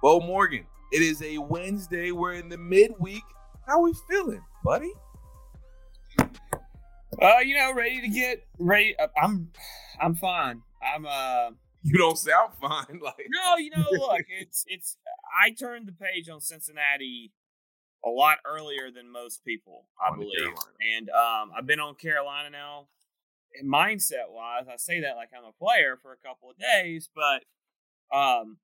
Beau Morgan, it is a Wednesday. We're in the midweek. How are we feeling, buddy? Uh, you know, ready to get ready. Uh, I'm, I'm fine. I'm uh. You don't sound fine. Like no, you know, look, it's it's. I turned the page on Cincinnati a lot earlier than most people, I On believe, and um, I've been on Carolina now. And mindset wise, I say that like I'm a player for a couple of days, but um,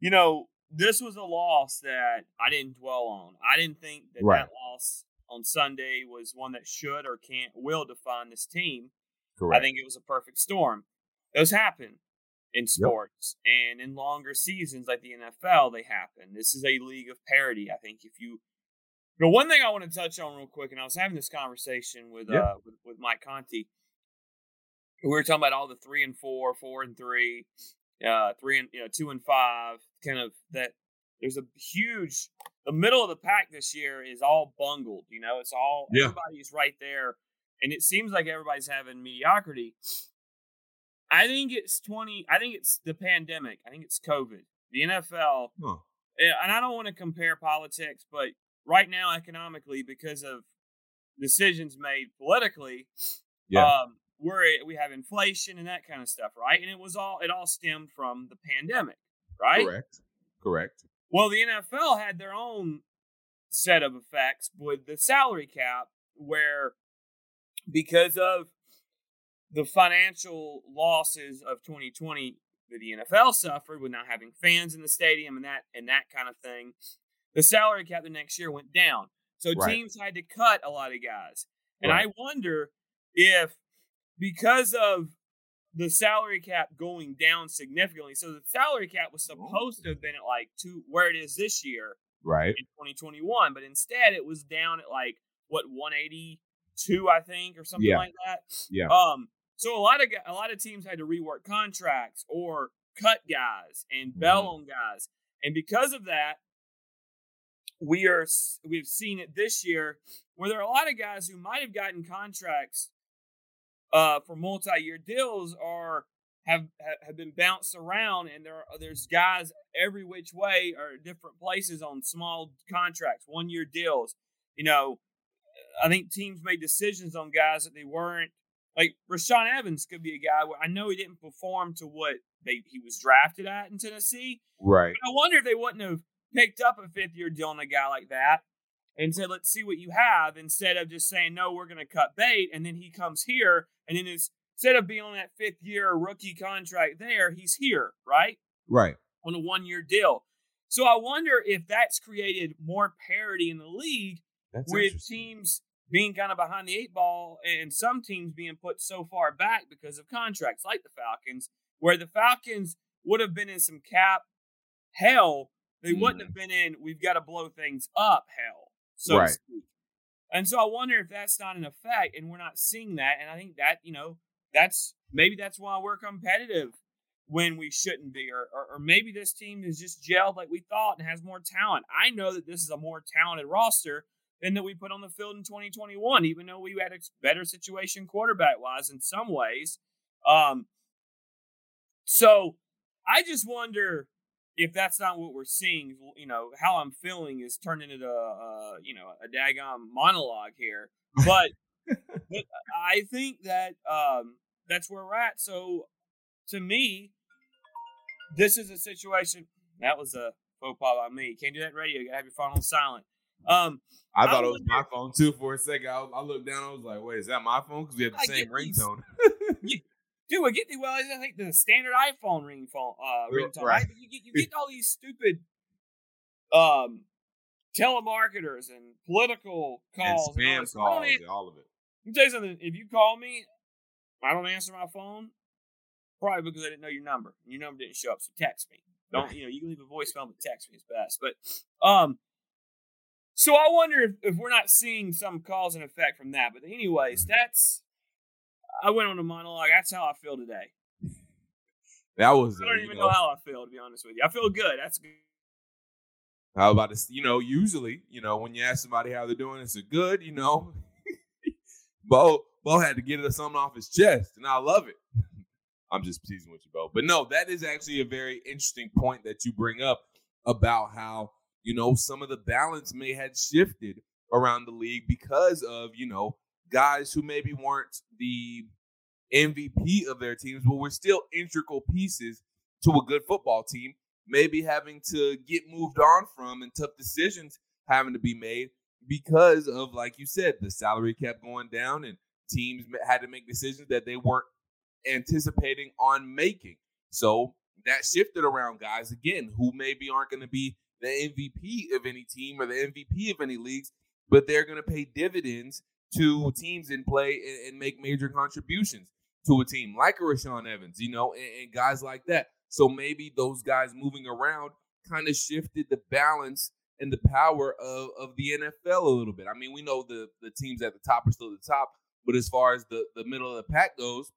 you know, this was a loss that I didn't dwell on. I didn't think that Right. that loss on Sunday was one that should or can't will define this team. correct. I think it was a perfect storm. Those happen in sports and in longer seasons like the NFL, they happen. This is a league of parity. I think if you the one thing I want to touch on real quick, and I was having this conversation with Yeah. uh with, with Mike Conti. We were talking about all the three and four, four and three, uh, three and you know, two and five, kind of that there's a huge the middle of the pack this year is all bungled, you know, it's all Yeah. everybody's right there. And it seems like everybody's having mediocrity. I think it's 20. I think it's the pandemic. I think it's COVID. The NFL, Huh. eh, and I don't want to compare politics, but right now, economically, because of decisions made politically, Yeah. um, we're eh, we have inflation and that kind of stuff, right? And it was all it all stemmed from the pandemic, right? Correct. Correct. Well, the NFL had their own set of effects with the salary cap, where because of the financial losses of 2020 that the NFL suffered with not having fans in the stadium and that and that kind of thing, the salary cap the next year went down. So Right. teams had to cut a lot of guys. And Right. I wonder if because of the salary cap going down significantly, so the salary cap was supposed to have been at like two where it is this year Right. in 2021, but instead it was down at like what 182, I think, or something Yeah. like that. Yeah. Um. So a lot of a lot of teams had to rework contracts or cut guys and bail Mhm. on guys, and because of that, we are we've seen it this year where there are a lot of guys who might have gotten contracts uh, for multi-year deals are have ha- have been bounced around, and there are, there's guys every which way or different places on small contracts, one-year deals. You know, I think teams made decisions on guys that they weren't like. Rashaan Evans could be a guy where I know he didn't perform to what they he was drafted at in Tennessee, Right. I wonder if they wouldn't have picked up a fifth year deal on a guy like that and said, let's see what you have, instead of just saying, no, we're going to cut bait. And then he comes here, and then instead of being on that fifth year rookie contract there, he's here, right? Right. On a one year deal. So I wonder if that's created more parity in the league That's with teams being kind of behind the eight ball and some teams being put so far back because of contracts like the Falcons, where the Falcons would have been in some cap hell. They wouldn't mm. have been in, we've got to blow things up hell, so Right. And so I wonder if that's not an effect and we're not seeing that. And I think that, you know, that's maybe that's why we're competitive when we shouldn't be, or, or, or maybe this team is just gelled like we thought and has more talent. I know that this is a more talented roster than that we put on the field in 2021, even though we had a better situation quarterback wise in some ways. Um, so I just wonder if that's not what we're seeing. You know, how I'm feeling is turning into a, a you know a daggone monologue here, but, but I think that um, that's where we're at. So to me, this is a situation. That was a faux pas by me. Can't do that radio. You gotta have your phone on silent. Um, I I thought it was my phone too for a second. I, I looked down. I was like, "Wait, is that my phone?" Because we have the I same ringtone. Dude, I get the well, I think the standard iPhone ring phone uh ringtone, right? right? You get you get all these stupid um telemarketers and political calls and spam and all calls, all of it. Let me tell you something. If you call me, I don't answer my phone, probably because I didn't know your number. Your number didn't show up, so text me. Don't you know? You can leave a voicemail, but text me is best. But um, so I wonder if, if we're not seeing some cause and effect from that. But anyways, mm-hmm. that's I went on a monologue. That's how I feel today. That was. I don't even know, know, how I feel to be honest with you. I feel good. That's good. How about this? You know, usually, you know, when you ask somebody how they're doing, it's a good. You know, Beau Beau had to get it something off his chest, and I love it. I'm just teasing with you, Beau. But no, that is actually a very interesting point that you bring up about how you know some of the balance may have shifted around the league because of you know guys who maybe weren't the MVP of their teams, but were still integral pieces to a good football team, maybe having to get moved on from and tough decisions having to be made because of, like you said, the salary kept going down and teams had to make decisions that they weren't anticipating on making. So that shifted around guys again who maybe aren't going to be the MVP of any team or the MVP of any leagues, but they're going to pay dividends to teams in play and, and, make major contributions to a team like a Rashaan Evans, you know, and, and guys like that. So maybe those guys moving around kind of shifted the balance and the power of, of the NFL a little bit. I mean, we know the the teams at the top are still the top, but as far as the the middle of the pack goes,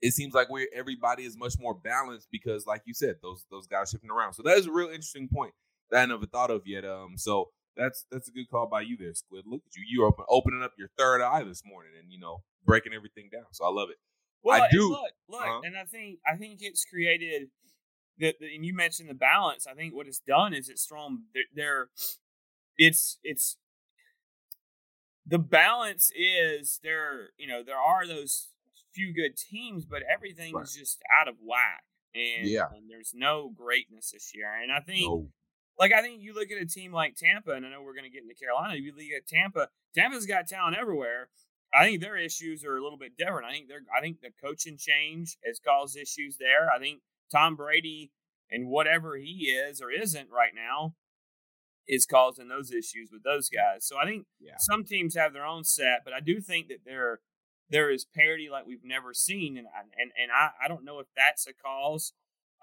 it seems like we're everybody is much more balanced because, like you said, those those guys shifting around. So that is a real interesting point that I never thought of yet. Um, so that's that's a good call by you there, Squid. Look at you. You open opening up your third eye this morning and you know breaking everything down. So I love it. Well, I do. Look, look, uh-huh. and I think I think it's created that. And you mentioned the balance. I think what it's done is it's thrown there. It's it's the balance is there. You know there are those few good teams, but everything's right. just out of whack. And, yeah. and there's no greatness this year. And I think no. Like I think you look at a team like Tampa, and I know we're going to get into Carolina. You look at Tampa. Tampa's got talent everywhere. I think their issues are a little bit different. I think they're. I think the coaching change has caused issues there. I think Tom Brady and whatever he is or isn't right now is causing those issues with those guys. So I think yeah. some teams have their own set, but I do think that there there is parity like we've never seen, and and and I, I don't know if that's a cause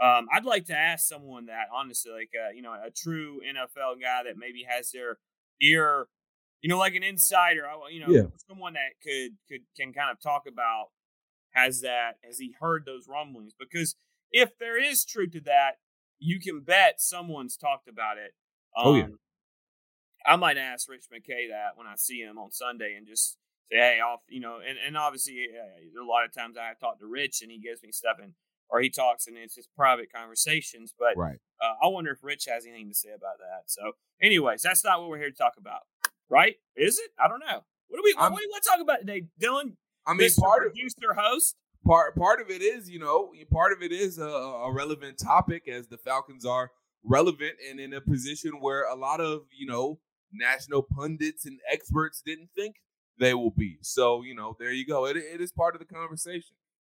um, I'd like to ask someone that honestly, like uh, you know, a true NFL guy that maybe has their ear, you know, like an insider. You know, yeah. someone that could could can kind of talk about has that has he heard those rumblings? Because if there is truth to that, you can bet someone's talked about it. Um, oh yeah. Um, I might ask Rich McKay that when I see him on Sunday and just say, hey, off, you know, and, and obviously uh, a lot of times I talk to Rich and he gives me stuff and or he talks and it's just private conversations. But right. uh, I wonder if Rich has anything to say about that. So, anyways, that's not what we're here to talk about, right? Is it? I don't know. What do we? I'm, what do you want to talk about today, Dylan? I mean, part producer of, host. Part part of it is, you know, part of it is a, a relevant topic as the Falcons are relevant and in a position where a lot of you know national pundits and experts didn't think they will be. So, you know, there you go. It, it is part of the conversation.